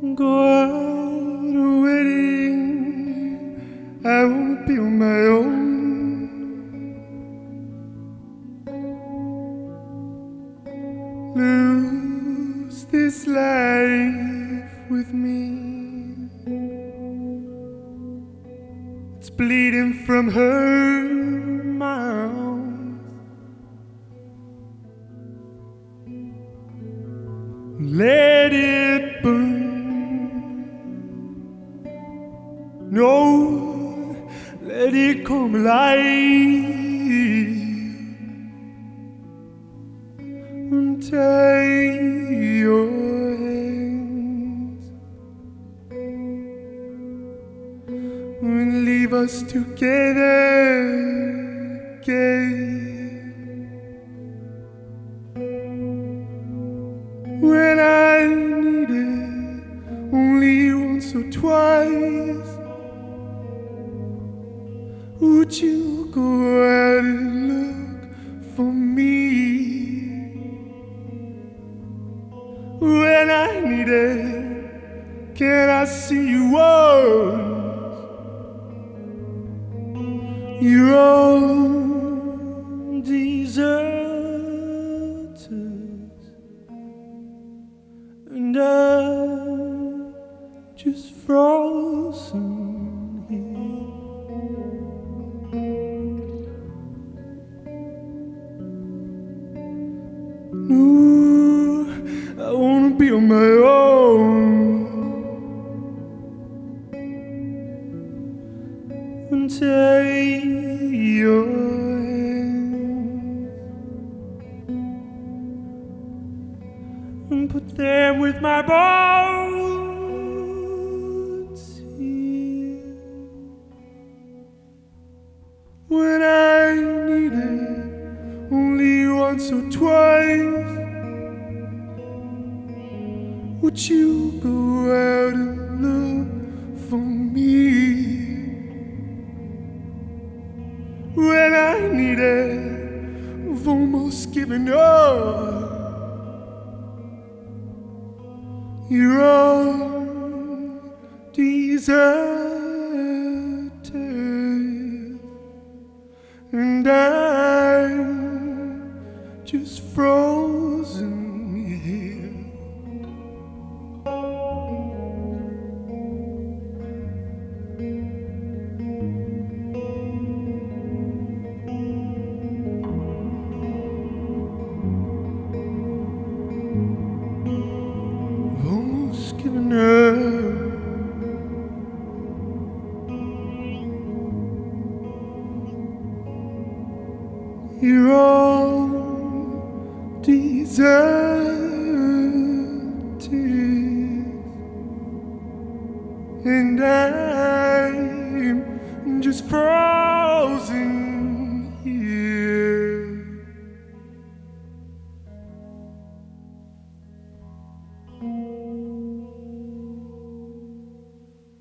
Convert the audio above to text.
go out a wedding. I wanna be on my own. Lose this life with me. It's bleeding from her mouth. Let it No, let it come alive. Untie your hands and leave us together again. when I needed only once or twice. Would you go out and look for me when I need it? Can I see you once? Your own deserters and I'm just frozen No, I wanna be on my own and take your hand. and put them with my bones. When I once or twice, would you go out and look for me? When I needed, I've almost given up. Your own deserters, and I'm just frozen here. You're all deserted, and I'm just frozen